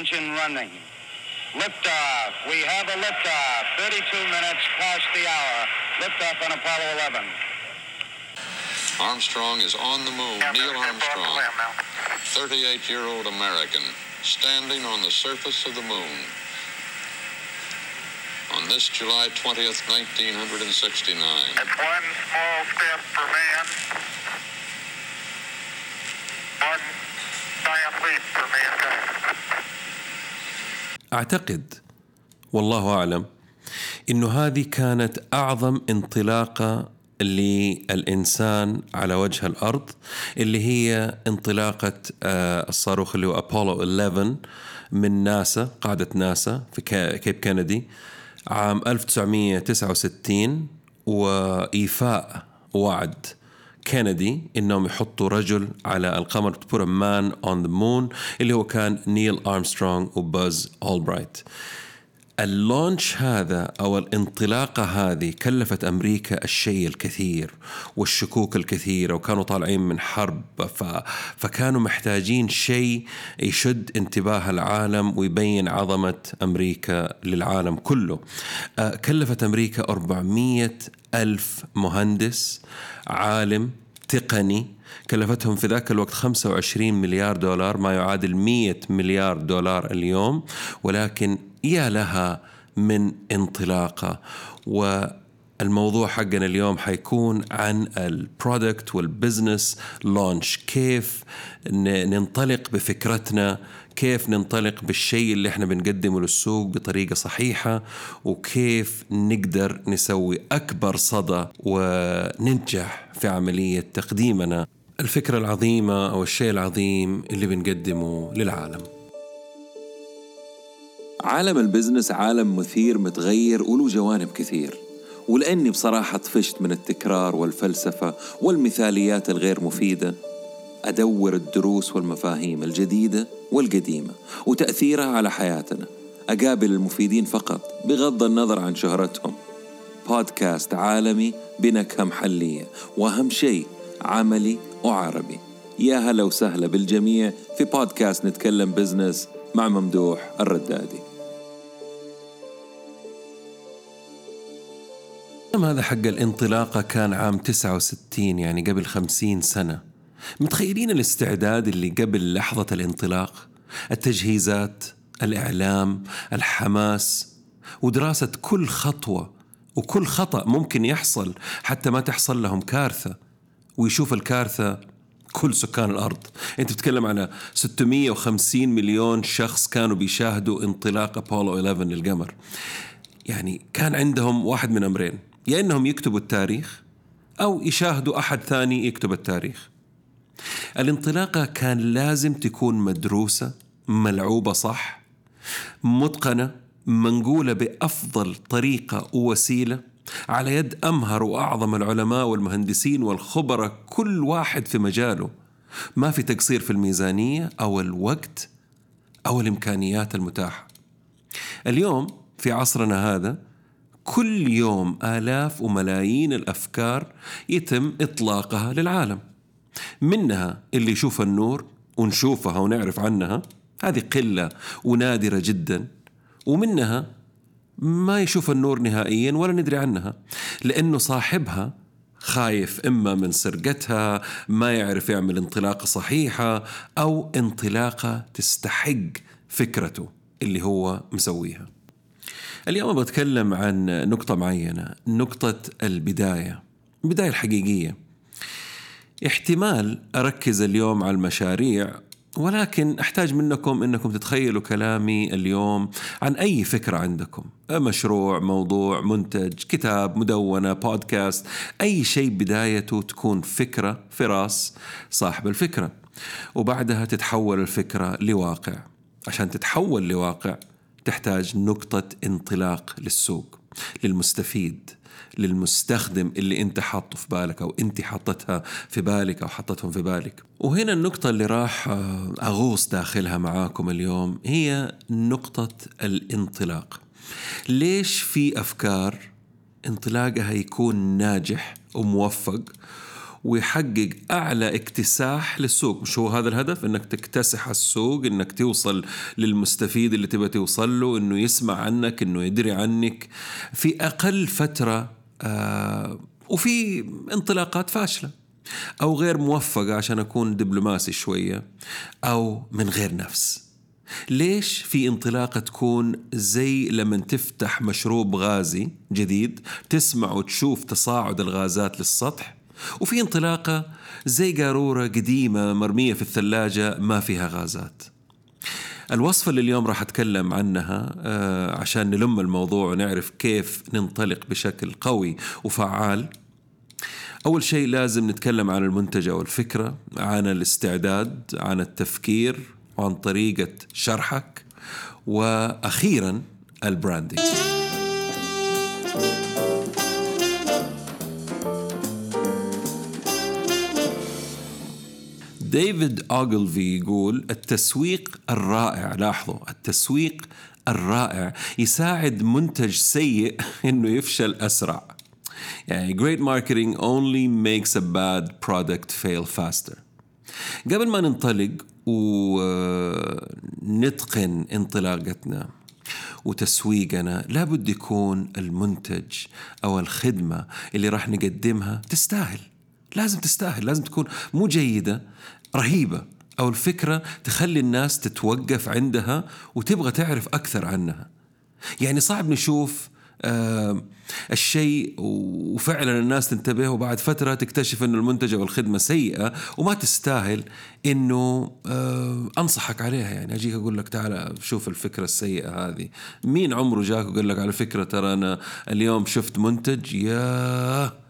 engine running. Liftoff. We have a liftoff. 32 minutes past the hour. Liftoff on Apollo 11. Armstrong is on the moon. Neil Armstrong, 38 year old American, standing on the surface of the moon. On this July 20th, 1969. It's one small step for man, one giant leap for mankind. أعتقد والله أعلم إنه هذه كانت أعظم انطلاقة للإنسان على وجه الأرض اللي هي انطلاقة آه، الصاروخ اللي هو ابولو 11 من ناسا قاعدة ناسا في كيب كندي عام 1969 وإيفاء وعد. كندي إنهم يحطوا رجل على القمر to put a man on the moon اللي هو كان نيل أرمسترونغ وباز ألدرين. ال launch هذا أو الانطلاقة هذه كلفت أمريكا الشيء الكثير والشكوك الكثيرة وكانوا طالعين من حرب ف... فكانوا محتاجين شيء يشد انتباه العالم ويبين عظمة أمريكا للعالم كله. آه، كلفت أمريكا 400 ألف مهندس عالم تقني كلفتهم في ذاك الوقت 25 مليار دولار ما يعادل 100 مليار دولار اليوم ولكن يا لها من انطلاقة. والموضوع حقنا اليوم حيكون عن ال product وال business launch كيف ننطلق بفكرتنا كيف ننطلق بالشيء اللي إحنا بنقدمه للسوق بطريقة صحيحة وكيف نقدر نسوي أكبر صدى وننجح في عملية تقديمنا. الفكرة العظيمة أو الشيء العظيم اللي بنقدمه للعالم. عالم البزنس عالم مثير متغير وله جوانب كثير. ولأني بصراحة طفشت من التكرار والفلسفة والمثاليات الغير مفيدة أدور الدروس والمفاهيم الجديدة والقديمة وتأثيرها على حياتنا. أقابل المفيدين فقط بغض النظر عن شهرتهم. بودكاست عالمي بنكهة محلية وأهم شيء عملي وعربي. يا هلا وسهلا بالجميع في بودكاست نتكلم بزنس مع ممدوح الردادي. هذا حق الانطلاقة كان عام 69 يعني قبل 50 سنة. متخيلين الاستعداد اللي قبل لحظة الانطلاق؟ التجهيزات الإعلام الحماس ودراسة كل خطوة وكل خطأ ممكن يحصل حتى ما تحصل لهم كارثة. ويشوف الكارثة كل سكان الأرض. أنت بتتكلم على 650 مليون شخص كانوا بيشاهدوا انطلاق أبولو 11 للقمر. يعني كان عندهم واحد من أمرين. يا أنهم يكتبوا التاريخ أو يشاهدوا أحد ثاني يكتب التاريخ. الانطلاقة كان لازم تكون مدروسة ملعوبة صح متقنة منقولة بأفضل طريقة ووسيلة على يد أمهر وأعظم العلماء والمهندسين والخبراء كل واحد في مجاله. ما في تقصير في الميزانية أو الوقت أو الإمكانيات المتاحة. اليوم في عصرنا هذا كل يوم آلاف وملايين الأفكار يتم إطلاقها للعالم. منها اللي يشوف النور ونشوفها ونعرف عنها هذه قلة ونادرة جدا. ومنها ما يشوف النور نهائيا ولا ندري عنها لأنه صاحبها خايف إما من سرقتها ما يعرف يعمل انطلاقة صحيحة أو انطلاقة تستحق فكرته اللي هو مسويها. اليوم بتكلم عن نقطة معينة نقطة البداية البداية الحقيقية. احتمال أركز اليوم على المشاريع ولكن أحتاج منكم أنكم تتخيلوا كلامي اليوم عن أي فكرة عندكم. مشروع موضوع منتج كتاب مدونة بودكاست أي شيء بدايته تكون فكرة في راس صاحب الفكرة. وبعدها تتحول الفكرة لواقع. عشان تتحول لواقع تحتاج نقطة انطلاق للسوق للمستفيد للمستخدم اللي انت حاطه في بالك أو انت حطتها في بالك أو حطتهم في بالك. وهنا النقطة اللي راح آه، أغوص داخلها معاكم اليوم هي نقطة الانطلاق. ليش في أفكار انطلاقها يكون ناجح وموفق ويحقق أعلى اكتساح للسوق. مش هو هذا الهدف؟ إنك تكتسح السوق إنك توصل للمستفيد اللي تبغى توصل له إنه يسمع عنك إنه يدري عنك في أقل فترة آه وفي انطلاقات فاشلة. أو غير موفقة عشان أكون دبلوماسي شوية أو من غير نفس. ليش في انطلاقة تكون زي لما تفتح مشروب غازي جديد تسمع وتشوف تصاعد الغازات للسطح وفي انطلاقة زي قارورة قديمة مرمية في الثلاجة ما فيها غازات. الوصفة اللي اليوم راح أتكلم عنها آه، عشان نلم الموضوع ونعرف كيف ننطلق بشكل قوي وفعال. أول شيء لازم نتكلم عن المنتج أو الفكرة عن الاستعداد عن التفكير وعن طريقة شرحك وأخيرا ال branding ديفيد أوغلفي يقول التسويق الرائع لاحظوا التسويق الرائع يساعد منتج سيء إنه يفشل أسرع. يعني great marketing only makes a bad product fail faster. قبل ما ننطلق ونتقن انطلاقتنا وتسويقنا لابد يكون المنتج أو الخدمة اللي راح نقدمها تستاهل. لازم تستاهل لازم تكون مو جيدة. رهيبة أو الفكرة تخلي الناس تتوقف عندها وتبغى تعرف أكثر عنها. يعني صعب نشوف الشيء وفعلا الناس تنتبه وبعد فترة تكتشف أنه المنتج أو الخدمة سيئة وما تستاهل أنه آه أنصحك عليها. يعني أجيك أقول لك تعال شوف الفكرة السيئة هذه. مين عمره جاك وقال لك على فكرة ترى أنا اليوم شفت منتج؟ يا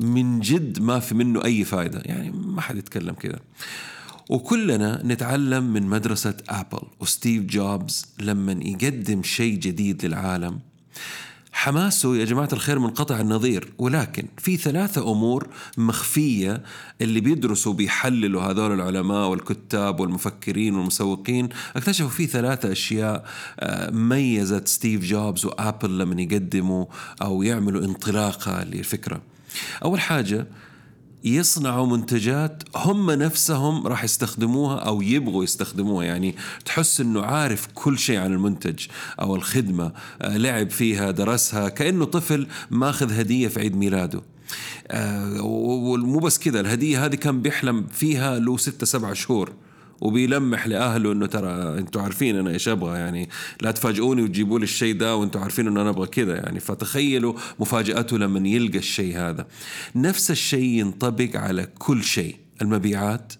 من جد ما في منه أي فائدة يعني ما حد يتكلم كذا. وكلنا نتعلم من مدرسة أبل وستيف جوبز لما يقدم شيء جديد للعالم. حماسه يا جماعة الخير منقطع النظير ولكن في ثلاثة أمور مخفية اللي بيدرسوا بيحللوا هذول العلماء والكتاب والمفكرين والمسوقين. اكتشفوا في ثلاثة أشياء آه، ميزت ستيف جوبز وآبل لما يقدموا أو يعملوا انطلاقة للفكرة. أول حاجة يصنعوا منتجات هم نفسهم راح يستخدموها أو يبغوا يستخدموها. يعني تحس إنه عارف كل شيء عن المنتج أو الخدمة آه، لعب فيها درسها كأنه طفل ماخذ هدية في عيد ميلاده. آه، ومو بس كذا الهدية هذه كان بيحلم فيها له ستة سبعة شهور. وبيلمح لأهله إنه ترى أنتم عارفين أنا إيش أبغى يعني لا تفاجئوني وتجيبوا لي الشيء ده وأنتم عارفين إنه أنا أبغى كذا يعني فتخيلوا مفاجأته لما يلقى الشيء هذا. نفس الشيء ينطبق على كل شيء المبيعات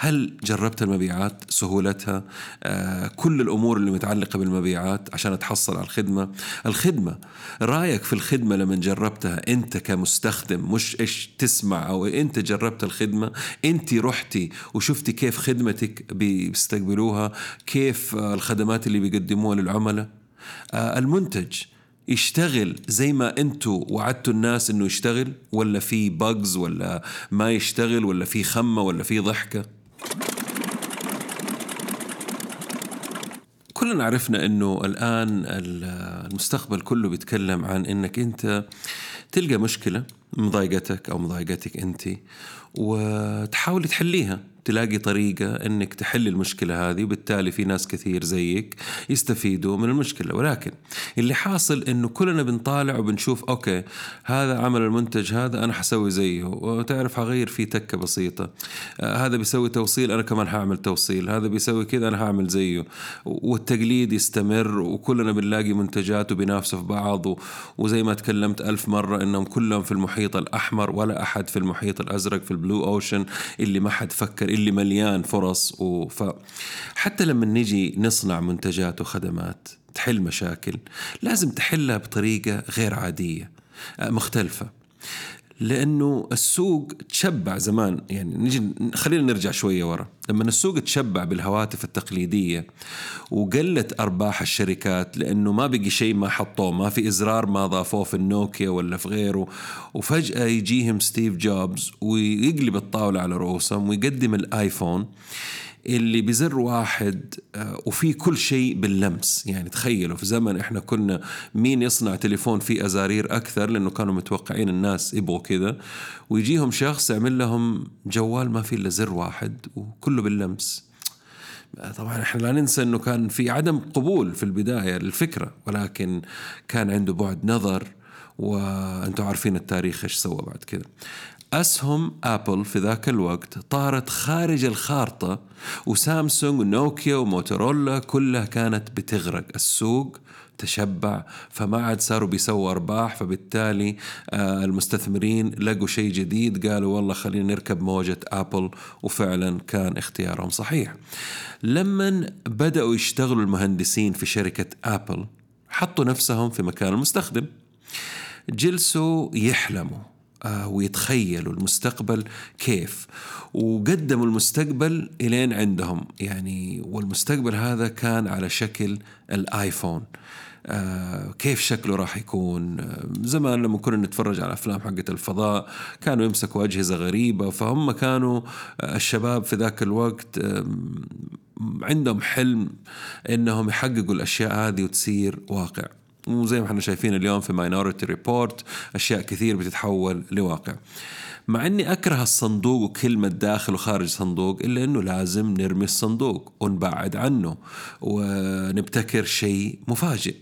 هل جربت المبيعات سهولتها؟ آه كل الأمور اللي متعلقة بالمبيعات عشان تحصل على الخدمة. الخدمة رأيك في الخدمة لما جربتها أنت كمستخدم مش إيش تسمع أو أنت جربت الخدمة أنت رحتي وشفتي كيف خدمتك بيستقبلوها كيف الخدمات اللي بيقدموها للعملاء؟ آه المنتج يشتغل زي ما أنتوا وعدتوا الناس إنه يشتغل؟ ولا في بجز ولا ما يشتغل ولا في خمة ولا في ضحكة؟ كلنا عرفنا إنه الآن المستقبل كله بيتكلم عن إنك أنت تلقى مشكلة مضايقتك أو مضايقتك أنت وتحاول تحليها. تلاقي طريقة إنك تحل المشكلة هذه وبالتالي في ناس كثير زيك يستفيدوا من المشكلة. ولكن اللي حاصل إنه كلنا بنطالع وبنشوف أوكي هذا عمل المنتج هذا أنا حسوي زيه. وتعرف حغير فيه تكة بسيطة. آه هذا بيسوي توصيل أنا كمان حاعمل توصيل. هذا بيسوي كذا أنا حاعمل زيه. والتقليد يستمر وكلنا بنلاقي منتجات وبينافسوا في بعض. وزي ما تكلمت ألف مرة إنهم كلهم في المحيط الأحمر ولا أحد في المحيط الأزرق في البلو أوشن اللي ما حد فكر اللي مليان فرص وف حتى لما نجي نصنع منتجات وخدمات تحل مشاكل لازم تحلها بطريقة غير عادية مختلفة. لأنه السوق تشبع زمان. يعني نجي خلينا نرجع شوية ورا. لما السوق تشبع بالهواتف التقليدية وقلت أرباح الشركات لأنه ما بقي شيء ما حطوه ما في إزرار ما ضافوه في النوكيا ولا في غيره وفجأة يجيهم ستيف جوبز ويقلب الطاولة على رؤوسهم ويقدم الآيفون. اللي بزر واحد آه، وفي كل شيء باللمس. يعني تخيلوا في زمن إحنا كنا مين يصنع تليفون فيه أزارير أكثر؟ لأنه كانوا متوقعين الناس يبغوا كذا. ويجيهم شخص يعمل لهم جوال ما فيه إلا زر واحد وكله باللمس. طبعا إحنا لا ننسى إنه كان في عدم قبول في البداية للفكرة ولكن كان عنده بعد نظر وأنتم عارفين التاريخ إيش سوى بعد كذا. أسهم أبل في ذاك الوقت طارت خارج الخارطة وسامسونج ونوكيا وموتورولا كلها كانت بتغرق. السوق تشبع فما عاد صاروا بيسووا أرباح فبالتالي آه، المستثمرين لقوا شيء جديد. قالوا والله خلينا نركب موجة أبل وفعلا كان اختيارهم صحيح. لما بدأوا يشتغلوا المهندسين في شركة أبل حطوا نفسهم في مكان المستخدم. جلسوا يحلموا. ويتخيلوا المستقبل كيف. وقدموا المستقبل إلين عندهم. يعني والمستقبل هذا كان على شكل الآيفون. آه كيف شكله راح يكون؟ آه زمان لما كنا نتفرج على أفلام حقت الفضاء كانوا يمسكوا أجهزة غريبة. فهم كانوا آه الشباب في ذاك الوقت آه عندهم حلم إنهم يحققوا الأشياء هذه وتصير واقع. وزي ما إحنا شايفين اليوم في Minority Report أشياء كثير بتتحول لواقع. مع إني أكره الصندوق وكلمة داخل وخارج صندوق إلا إنه لازم نرمي الصندوق ونبعد عنه ونبتكر شيء مفاجئ.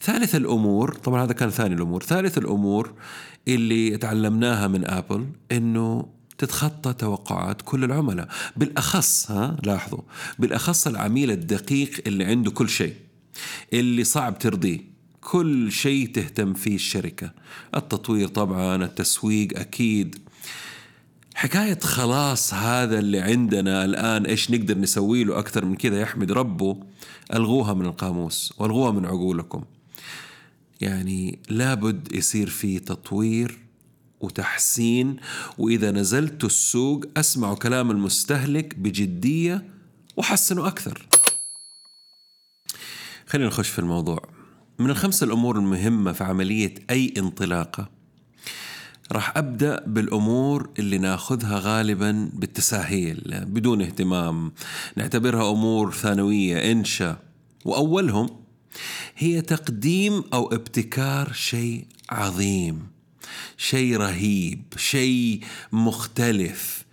ثالث الأمور طبعا هذا كان ثاني الأمور ثالث الأمور اللي تعلمناها من آبل إنه تتخطى توقعات كل العملاء. بالأخص ها لاحظوا بالأخص العميل الدقيق اللي عنده كل شيء. اللي صعب ترضيه. كل شيء تهتم فيه الشركة. التطوير طبعا التسويق أكيد. حكاية خلاص هذا اللي عندنا الآن إيش نقدر نسوي له أكثر من كذا؟ يحمد ربه. ألغوها من القاموس وألغوها من عقولكم. يعني لابد يصير في تطوير وتحسين وإذا نزلت السوق أسمعوا كلام المستهلك بجدية وحسنوا أكثر. خلينا نخش في الموضوع. من الخمسة الأمور المهمة في عملية أي انطلاقة راح أبدأ بالأمور اللي ناخذها غالبا بالتساهيل بدون اهتمام. نعتبرها أمور ثانوية إنشاء. وأولهم هي تقديم أو ابتكار شيء عظيم شيء رهيب شيء مختلف.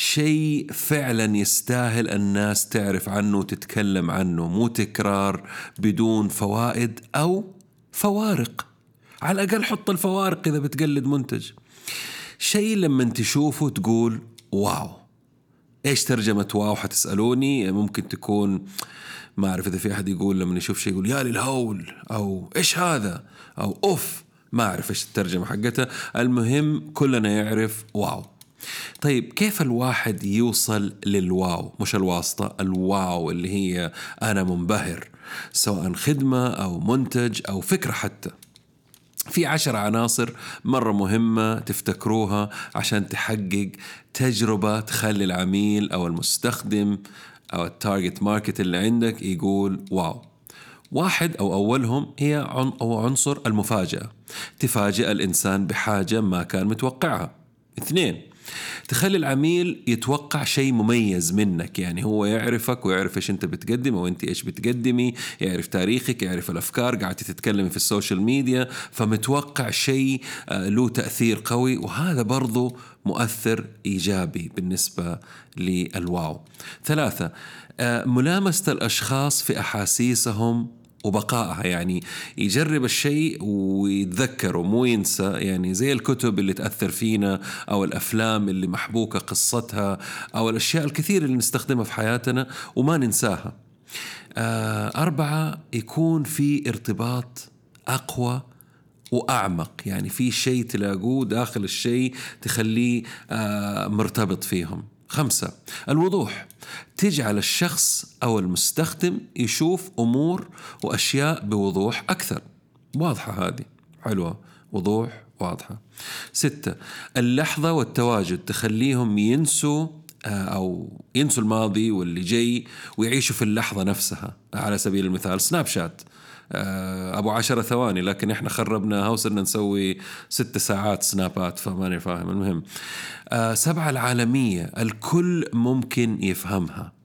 شيء فعلا يستاهل الناس تعرف عنه وتتكلم عنه مو تكرار بدون فوائد أو فوارق. على الأقل حط الفوارق إذا بتقلد منتج. شيء لما تشوفه تقول wow. إيش ترجمة wow حتسألوني. ممكن تكون ما أعرف إذا في أحد يقول لما يشوف شيء يقول يا للهول. أو إيش هذا؟ أو أوف. ما أعرف إيش الترجمة حقتها. المهم كلنا يعرف wow. طيب كيف الواحد يوصل لل wow؟ مش الواسطة ال wow اللي هي أنا منبهر سواء خدمة أو منتج أو فكرة حتى. في عشر عناصر مرة مهمة تفتكروها عشان تحقق تجربة تخلي العميل أو المستخدم أو ال target market اللي عندك يقول wow. واحد أو أولهم هي عن أو عنصر المفاجأة تفاجئ الإنسان بحاجة ما كان متوقعها. اثنين تخلي العميل يتوقع شيء مميز منك يعني هو يعرفك ويعرف إيش أنت بتقدم وانت إيش بتقدمي يعرف تاريخك يعرف الأفكار قاعدة تتكلمي في ال social media فمتوقع شيء آه، له تأثير قوي وهذا برضو مؤثر إيجابي بالنسبة للواو. ثلاثة آه، ملامسة الأشخاص في أحاسيسهم وبقائها. يعني يجرب الشيء ويتذكره مو ينسى. يعني زي الكتب اللي تأثر فينا أو الأفلام اللي محبوكة قصتها أو الأشياء الكثير اللي نستخدمها في حياتنا وما ننساها. آه أربعة يكون في ارتباط أقوى وأعمق. يعني في شيء تلاقوه داخل الشيء تخليه آه مرتبط فيهم. خمسة. الوضوح. تجعل الشخص أو المستخدم يشوف أمور وأشياء بوضوح أكثر. واضحة هذه. حلوة. وضوح واضحة. ستة. اللحظة والتواجد تخليهم ينسوا آه، أو ينسوا الماضي واللي جاي ويعيشوا في اللحظة نفسها. على سبيل المثال سناب شات أبو عشرة ثواني لكن إحنا خربناها وصرنا نسوي ست ساعات سنابات فماني فاهم. المهم آه، سبعة العالمية الكل ممكن يفهمها.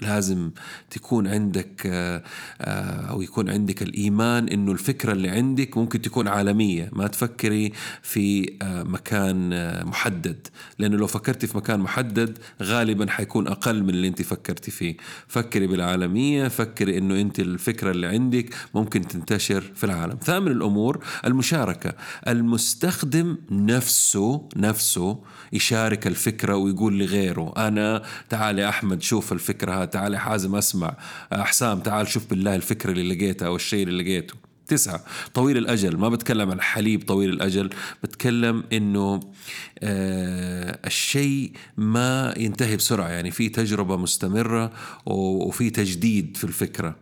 لازم تكون عندك آه، آه، أو يكون عندك الإيمان إنه الفكرة اللي عندك ممكن تكون عالمية. ما تفكري في آه، مكان محدد. لأنه لو فكرتي في مكان محدد غالبا حيكون أقل من اللي أنت فكرتي فيه. فكري بالعالمية فكري إنه أنت الفكرة اللي عندك ممكن تنتشر في العالم. ثامن الأمور المشاركة. المستخدم نفسه نفسه يشارك الفكرة ويقول لغيره أنا تعال يا أحمد شوف الفكرة تعال يا حازم اسمع. حسام تعال شوف بالله الفكرة اللي لقيتها أو الشيء اللي لقيته. تسعة طويل الأجل. ما بتكلم عن حليب طويل الأجل بتكلم إنه آه الشيء ما ينتهي بسرعة. يعني في تجربة مستمرة وفي تجديد في الفكرة.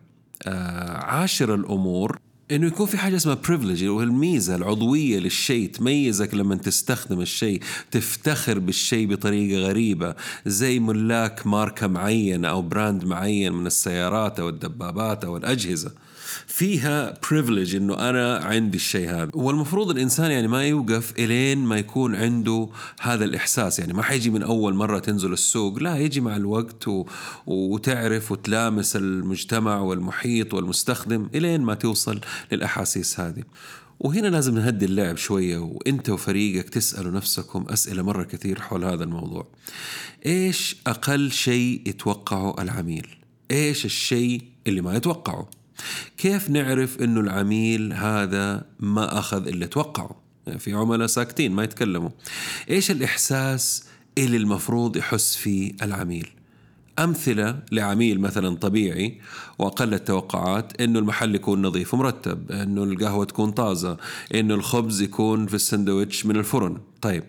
آه عاشر الأمور إنه يكون في حاجة اسمها privilege اللي الميزة العضوية للشيء تميزك لما تستخدم الشيء تفتخر بالشيء بطريقة غريبة زي ملاك ماركة معينة أو brand معين من السيارات أو الدبابات أو الأجهزة. فيها بريفليج إنه أنا عندي الشيء هذا. والمفروض الإنسان يعني ما يوقف إلين ما يكون عنده هذا الإحساس. يعني ما حيجي من أول مرة تنزل السوق. لا يجي مع الوقت و... وتعرف وتلامس المجتمع والمحيط والمستخدم إلين ما توصل للأحاسيس هذه. وهنا لازم نهدي اللعب شوية. وإنت وفريقك تسألوا نفسكم أسئلة مرة كثير حول هذا الموضوع. إيش أقل شيء يتوقعه العميل؟ إيش الشيء اللي ما يتوقعه؟ كيف نعرف إنه العميل هذا ما أخذ اللي توقعه؟ في عملاء ساكتين ما يتكلموا. إيش الإحساس اللي المفروض يحس فيه العميل؟ أمثلة لعميل مثلا طبيعي وأقل التوقعات إنه المحل يكون نظيف ومرتب إنه القهوة تكون طازة إنه الخبز يكون في السندويتش من الفرن. طيب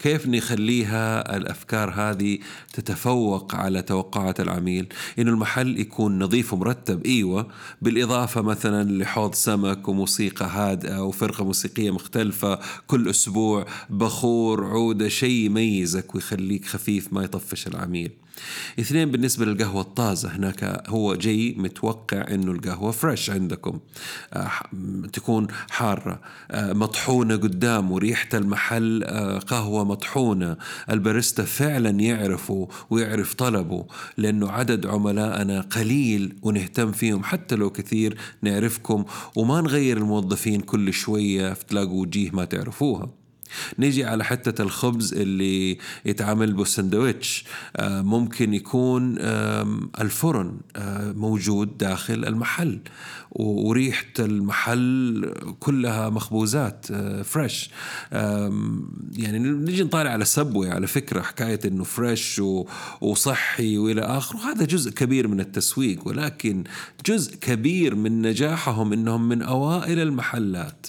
كيف نخليها الأفكار هذه تتفوق على توقعات العميل؟ إنه المحل يكون نظيف ومرتب إيوه. بالإضافة مثلا لحوض سمك وموسيقى هادئة وفرقة موسيقية مختلفة كل أسبوع بخور عودة شيء يميزك ويخليك خفيف ما يطفش العميل. اثنين بالنسبة للقهوة الطازة هناك هو جاي متوقع إنه القهوة فريش عندكم آه تكون حارة آه مطحونة قدامه ريحة المحل آه قهوة مطحونة. الباريستا فعلا يعرفه ويعرف طلبه لأنه عدد عملائنا قليل ونهتم فيهم حتى لو كثير نعرفكم وما نغير الموظفين كل شوية تلاقوا وجيه ما تعرفوها. نيجي على حتة الخبز اللي يتعامل بالسندويتش آه، ممكن يكون الفرن آه، موجود داخل المحل. وريحة المحل كلها مخبوزات fresh يعني نيجي نطالع على Subway على فكرة حكاية إنه fresh وصحي وإلى اخره هذا جزء كبير من التسويق ولكن جزء كبير من نجاحهم إنهم من أوائل المحلات.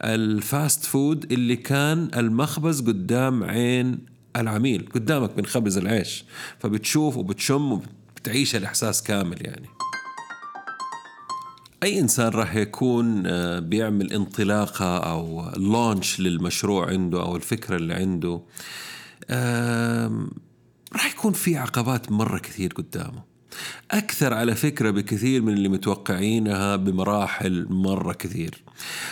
ال fast food اللي كان المخبز قدام عين العميل قدامك من خبز العيش. فبتشوف وبتشم وبتعيش الإحساس كامل يعني. أي إنسان راح يكون آه، بيعمل انطلاقة أو لونش للمشروع عنده أو الفكرة اللي عنده راح يكون في عقبات مرة كثير قدامه. أكثر على فكرة بكثير من اللي متوقعينها بمراحل مرة كثير.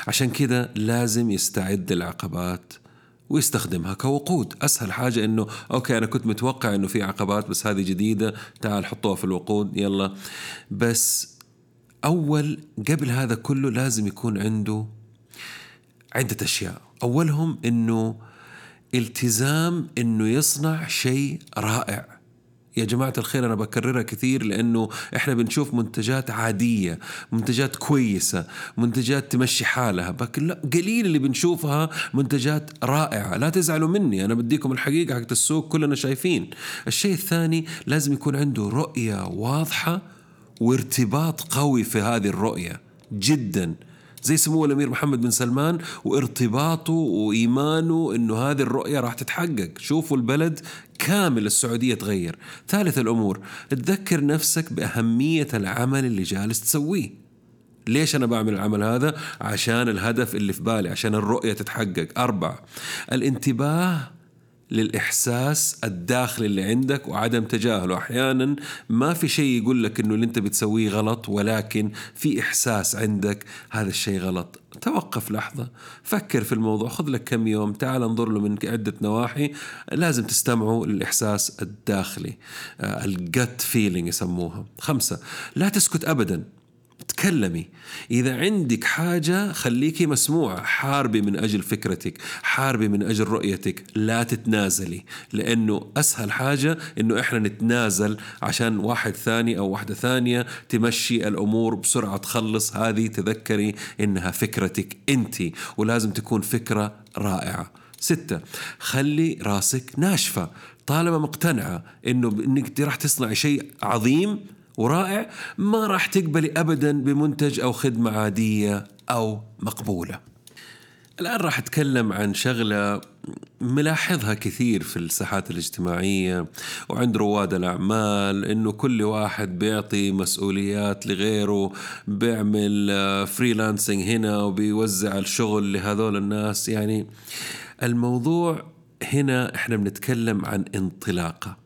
عشان كده لازم يستعد للعقبات ويستخدمها كوقود. أسهل حاجة إنه أوكي أنا كنت متوقع إنه في عقبات بس هذه جديدة تعال حطوها في الوقود يلا. بس أول قبل هذا كله لازم يكون عنده عدة أشياء. أولهم أنه التزام أنه يصنع شيء رائع. يا جماعة الخير أنا بكررها كثير لأنه إحنا بنشوف منتجات عادية منتجات كويسة منتجات تمشي حالها لكن لا قليل اللي بنشوفها منتجات رائعة. لا تزعلوا مني أنا بديكم الحقيقة حقت السوق كلنا شايفين. الشيء الثاني لازم يكون عنده رؤية واضحة وارتباط قوي في هذه الرؤية جدا زي سمو الأمير محمد بن سلمان وارتباطه وإيمانه إنه هذه الرؤية راح تتحقق، شوفوا البلد كامل السعودية تغير. ثالث الأمور تذكر نفسك بأهمية العمل اللي جالس تسويه. ليش أنا بعمل العمل هذا؟ عشان الهدف اللي في بالي، عشان الرؤية تتحقق. أربعة الانتباه للإحساس الداخلي اللي عندك وعدم تجاهله. أحيانا ما في شيء يقول لك أنه اللي أنت بتسويه غلط ولكن في إحساس عندك هذا الشيء غلط. توقف لحظة فكر في الموضوع. خذ لك كم يوم تعال انظر له من عدة نواحي. لازم تستمعوا للإحساس الداخلي الجت فيلينج يسموها. خمسة لا تسكت أبدا. تكلمي. إذا عندك حاجة خليكي مسموعة. حاربي من أجل فكرتك. حاربي من أجل رؤيتك. لا تتنازلي. لأنه أسهل حاجة أنه إحنا نتنازل عشان واحد ثاني أو واحدة ثانية تمشي الأمور بسرعة تخلص. هذه تذكري إنها فكرتك أنت. ولازم تكون فكرة رائعة. ستة خلي راسك ناشفة. طالما مقتنعة إنه إنك راح تصنعي شيء عظيم ورائع ما راح تقبلي ابدا بمنتج أو خدمة عادية أو مقبولة. الآن راح أتكلم عن شغلة ملاحظها كثير في الساحات الاجتماعية وعند رواد الأعمال إنه كل واحد بيعطي مسؤوليات لغيره بيعمل فريلانسنج هنا وبيوزع الشغل لهذول الناس يعني الموضوع هنا إحنا بنتكلم عن انطلاقة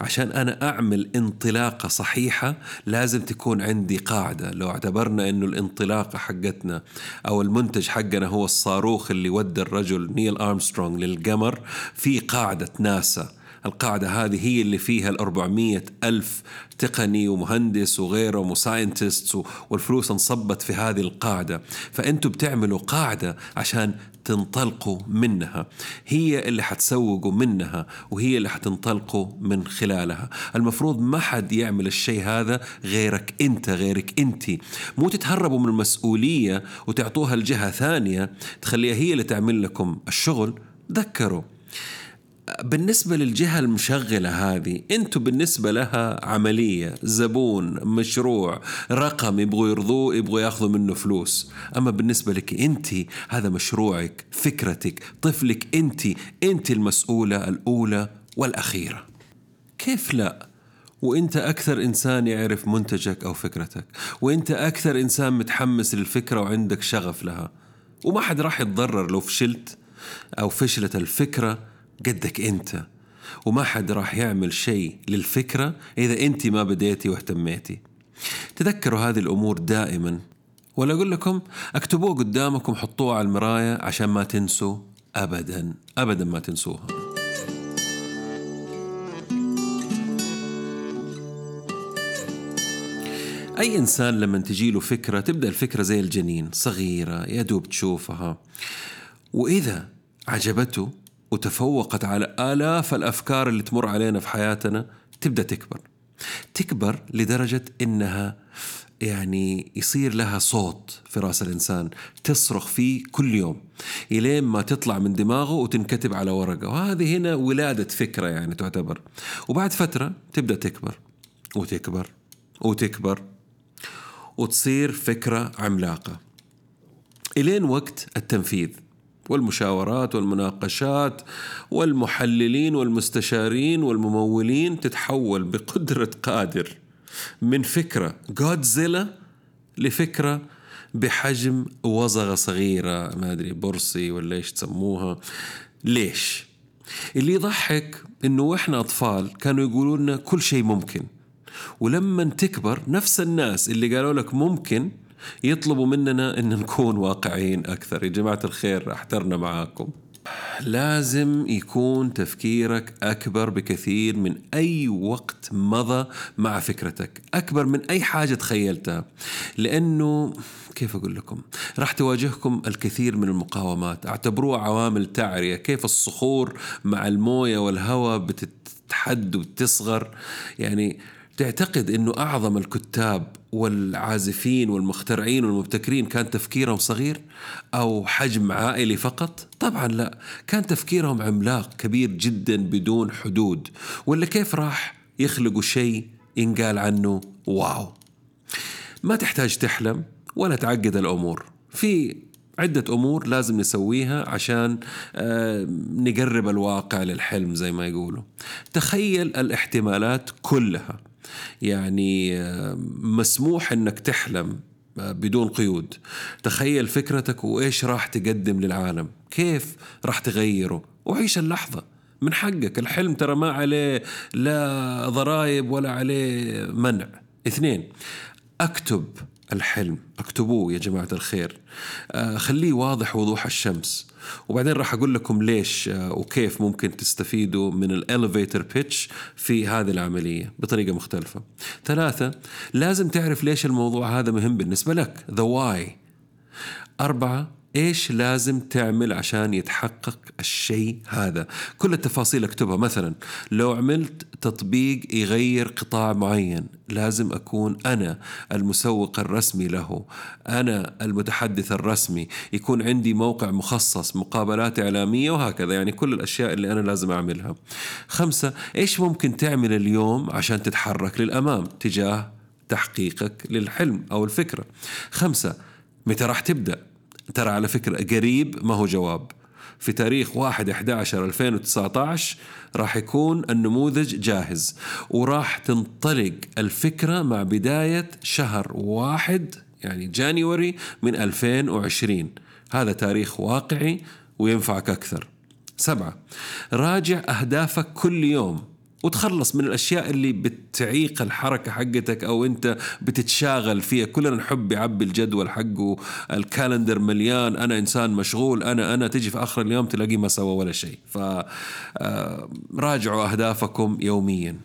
عشان أنا أعمل انطلاقة صحيحة لازم تكون عندي قاعدة. لو اعتبرنا أنه الانطلاقة حقتنا أو المنتج حقنا هو الصاروخ اللي ودى الرجل نيل أرمسترونغ للقمر في قاعدة ناسا. القاعدة هذه هي اللي فيها الأربعمية ألف تقني ومهندس وغيره و scientist والفلوس انصبت في هذه القاعدة. فأنتوا بتعملوا قاعدة عشان تنطلقوا منها. هي اللي حتسوقوا منها وهي اللي حتنطلقوا من خلالها. المفروض ما حد يعمل الشيء هذا غيرك أنت غيرك أنت. مو تتهربوا من المسؤولية وتعطوها لجهة ثانية تخليها هي اللي تعمل لكم الشغل. ذكروا. بالنسبة للجهة المشغلة هذه أنتم بالنسبة لها عملية زبون مشروع رقم يبغوا يرضوه يبغوا ياخذوا منه فلوس. أما بالنسبة لك انت هذا مشروعك فكرتك طفلك انت انت المسؤولة الأولى والأخيرة. كيف لا؟ وانت أكثر إنسان يعرف منتجك أو فكرتك. وانت أكثر إنسان متحمس للفكرة وعندك شغف لها. وما حد راح يتضرر لو فشلت أو فشلت الفكرة قدك انت وما حد راح يعمل شيء للفكرة إذا أنت ما بديتي واهتميتي. تذكروا هذه الأمور دائما. ولا أقول لكم اكتبوه قدامكم حطوه على المراية عشان ما تنسوا ابدا ابدا ما تنسوها. أي إنسان لما تجيله فكرة تبدأ الفكرة زي الجنين صغيرة يا دوب تشوفها. وإذا عجبته وتفوقت على آلاف الأفكار اللي تمر علينا في حياتنا تبدأ تكبر. تكبر لدرجة إنها يعني يصير لها صوت في رأس الإنسان تصرخ فيه كل يوم إلين ما تطلع من دماغه وتنكتب على ورقة. وهذه هنا ولادة فكرة يعني تعتبر. وبعد فترة تبدأ تكبر وتكبر وتكبر وتصير فكرة عملاقة. إلين وقت التنفيذ. والمشاورات والمناقشات والمحللين والمستشارين والممولين تتحول بقدرة قادر من فكرة جودزيلا لفكرة بحجم وزغة صغيرة ما أدري برصي ولا إيش تسموها ليش؟ اللي يضحك إنه وإحنا أطفال كانوا يقولوا لنا كل شيء ممكن ولما تكبر نفس الناس اللي قالوا لك ممكن يطلبوا مننا إن نكون واقعيين أكثر. يا جماعة الخير أحترنا معاكم. لازم يكون تفكيرك أكبر بكثير من أي وقت مضى مع فكرتك. أكبر من أي حاجة تخيلتها. لأنه كيف أقول لكم؟ راح تواجهكم الكثير من المقاومات. أعتبروها عوامل تعرية. كيف الصخور مع الموية والهواء بتتحد وتصغر يعني تعتقد إنه أعظم الكتاب والعازفين والمخترعين والمبتكرين كان تفكيرهم صغير أو حجم عائلي فقط؟ طبعا لا، كان تفكيرهم عملاق كبير جدا بدون حدود، ولا كيف راح يخلقوا شيء ينقال عنه واو. ما تحتاج تحلم ولا تعقد الأمور، في عدة أمور لازم نسويها عشان آه، نقرب الواقع للحلم زي ما يقولوا. تخيل الاحتمالات كلها. يعني آه، مسموح إنك تحلم آه، بدون قيود. تخيل فكرتك وإيش راح تقدم للعالم. كيف راح تغيره؟ وعيش اللحظة من حقك. الحلم ترى ما عليه لا ضرائب ولا عليه منع. اثنين أكتب الحلم. اكتبوه يا جماعة الخير. آه خليه واضح وضوح الشمس. وبعدين راح أقول لكم ليش آه وكيف ممكن تستفيدوا من الاليفيتر بيتش في هذه العملية بطريقة مختلفة. ثلاثة لازم تعرف ليش الموضوع هذا مهم بالنسبة لك. The why. أربعة إيش لازم تعمل عشان يتحقق الشيء هذا؟ كل التفاصيل أكتبها. مثلا لو عملت تطبيق يغير قطاع معين لازم أكون أنا المسوق الرسمي له أنا المتحدث الرسمي. يكون عندي موقع مخصص مقابلات إعلامية وهكذا. يعني كل الأشياء اللي أنا لازم أعملها. خمسة إيش ممكن تعمل اليوم عشان تتحرك للأمام تجاه تحقيقك للحلم أو الفكرة؟ خمسة متى راح تبدأ؟ ترى على فكرة قريب ما هو جواب. في تاريخ 1 11 2019 راح يكون النموذج جاهز وراح تنطلق الفكرة مع بداية شهر واحد يعني جانيوري من 2020 هذا تاريخ واقعي وينفعك أكثر. سبعة راجع أهدافك كل يوم. وتخلص من الأشياء اللي بتعيق الحركة حقتك أو أنت بتتشاغل فيها. كلنا نحب يعبي الجدول حقه. ال calendar مليان. أنا إنسان مشغول. أنا أنا تجي في آخر اليوم تلاقيه ما سوى ولا شيء. فراجعوا أهدافكم يوميا.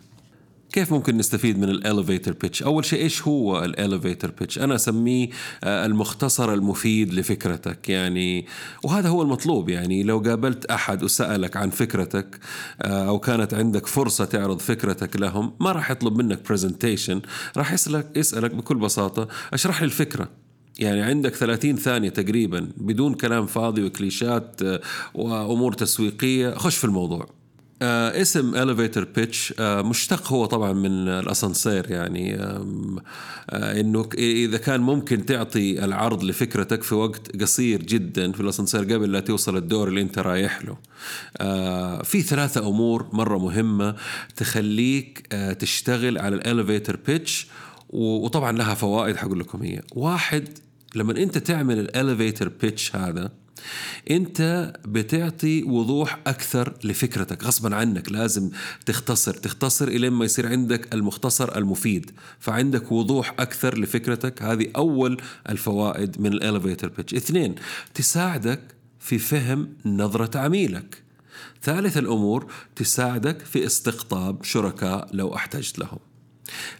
كيف ممكن نستفيد من ال elevator pitch أول شيء إيش هو ال elevator pitch أنا أسميه آه، المختصر المفيد لفكرتك يعني وهذا هو المطلوب يعني لو قابلت أحد وسألك عن فكرتك آه، أو كانت عندك فرصة تعرض فكرتك لهم ما راح يطلب منك presentation راح يسالك يسألك بكل بساطة اشرح لي الفكرة. يعني عندك 30 ثانية تقريبا بدون كلام فاضي وكليشات آه، وأمور تسويقية خش في الموضوع. آه اسم elevator pitch آه مشتق هو طبعا من الأسانسير يعني آه إنه إذا كان ممكن تعطي العرض لفكرتك في وقت قصير جدا في الأسانسير قبل لا توصل الدور اللي أنت رايح له. آه في ثلاثة أمور مرة مهمة تخليك آه تشتغل على ال elevator pitch وطبعا لها فوائد حقول لكم هي. واحد لما أنت تعمل ال elevator pitch هذا انت بتعطي وضوح أكثر لفكرتك غصبا عنك لازم تختصر تختصر إلى ما يصير عندك المختصر المفيد فعندك وضوح أكثر لفكرتك هذه أول الفوائد من ال elevator pitch اثنين تساعدك في فهم نظرة عميلك. ثالث الأمور تساعدك في استقطاب شركاء لو احتجت لهم.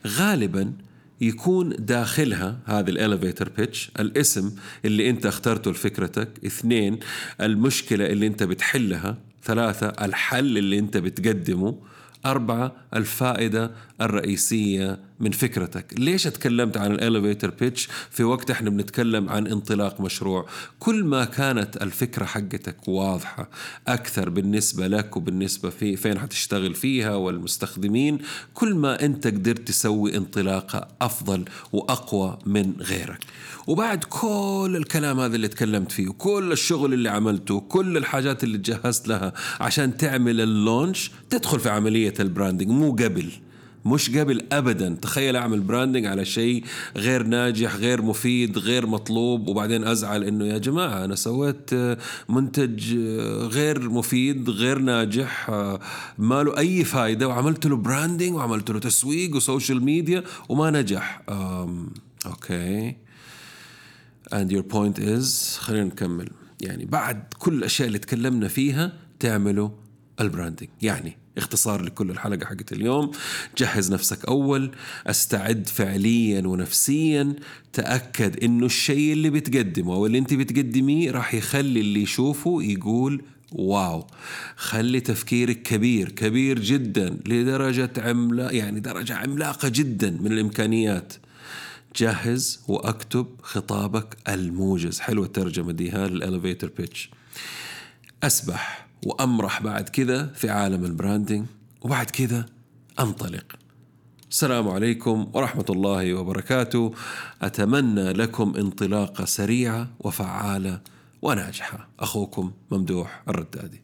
غالبا يكون داخلها هذه ال elevator pitch الاسم اللي انت اخترته لفكرتك اثنين المشكلة اللي انت بتحلها ثلاثة الحل اللي انت بتقدمه. أربعة الفائدة الرئيسية من فكرتك. ليش اتكلمت عن ال elevator pitch في وقت إحنا بنتكلم عن انطلاق مشروع. كل ما كانت الفكرة حقتك واضحة أكثر بالنسبة لك وبالنسبة في فين حتشتغل فيها والمستخدمين كل ما أنت قدرت تسوي انطلاقة أفضل وأقوى من غيرك. وبعد كل الكلام هذا اللي تكلمت فيه وكل الشغل اللي عملته وكل الحاجات اللي تجهزت لها عشان تعمل ال launch تدخل في عملية ال branding مو قبل مش قبل ابدا. تخيل أعمل branding على شيء غير ناجح غير مفيد غير مطلوب وبعدين أزعل إنه يا جماعة أنا سويت منتج غير مفيد غير ناجح ما له أي فايدة وعملت له branding وعملت له تسويق و social media وما نجح. Okay. And your point is خلينا نكمل. يعني بعد كل الأشياء اللي تكلمنا فيها تعملوا ال branding يعني اختصار لكل الحلقة حقت اليوم. جهز نفسك أول. أستعد فعليا ونفسيا. تأكد إنه الشيء اللي بتقدمه أو اللي أنت بتقدميه راح يخلي اللي يشوفه يقول wow. خلي تفكيرك كبير كبير جدا لدرجة عملاق يعني درجة عملاقة جدا من الإمكانيات. جهز واكتب خطابك الموجز. حلوة الترجمة دي ها لل elevator pitch أسبح وأمرح بعد كذا في عالم ال branding وبعد كذا أنطلق. السلام عليكم ورحمة الله وبركاته. أتمنى لكم انطلاقة سريعة وفعالة وناجحة. أخوكم ممدوح الردادي.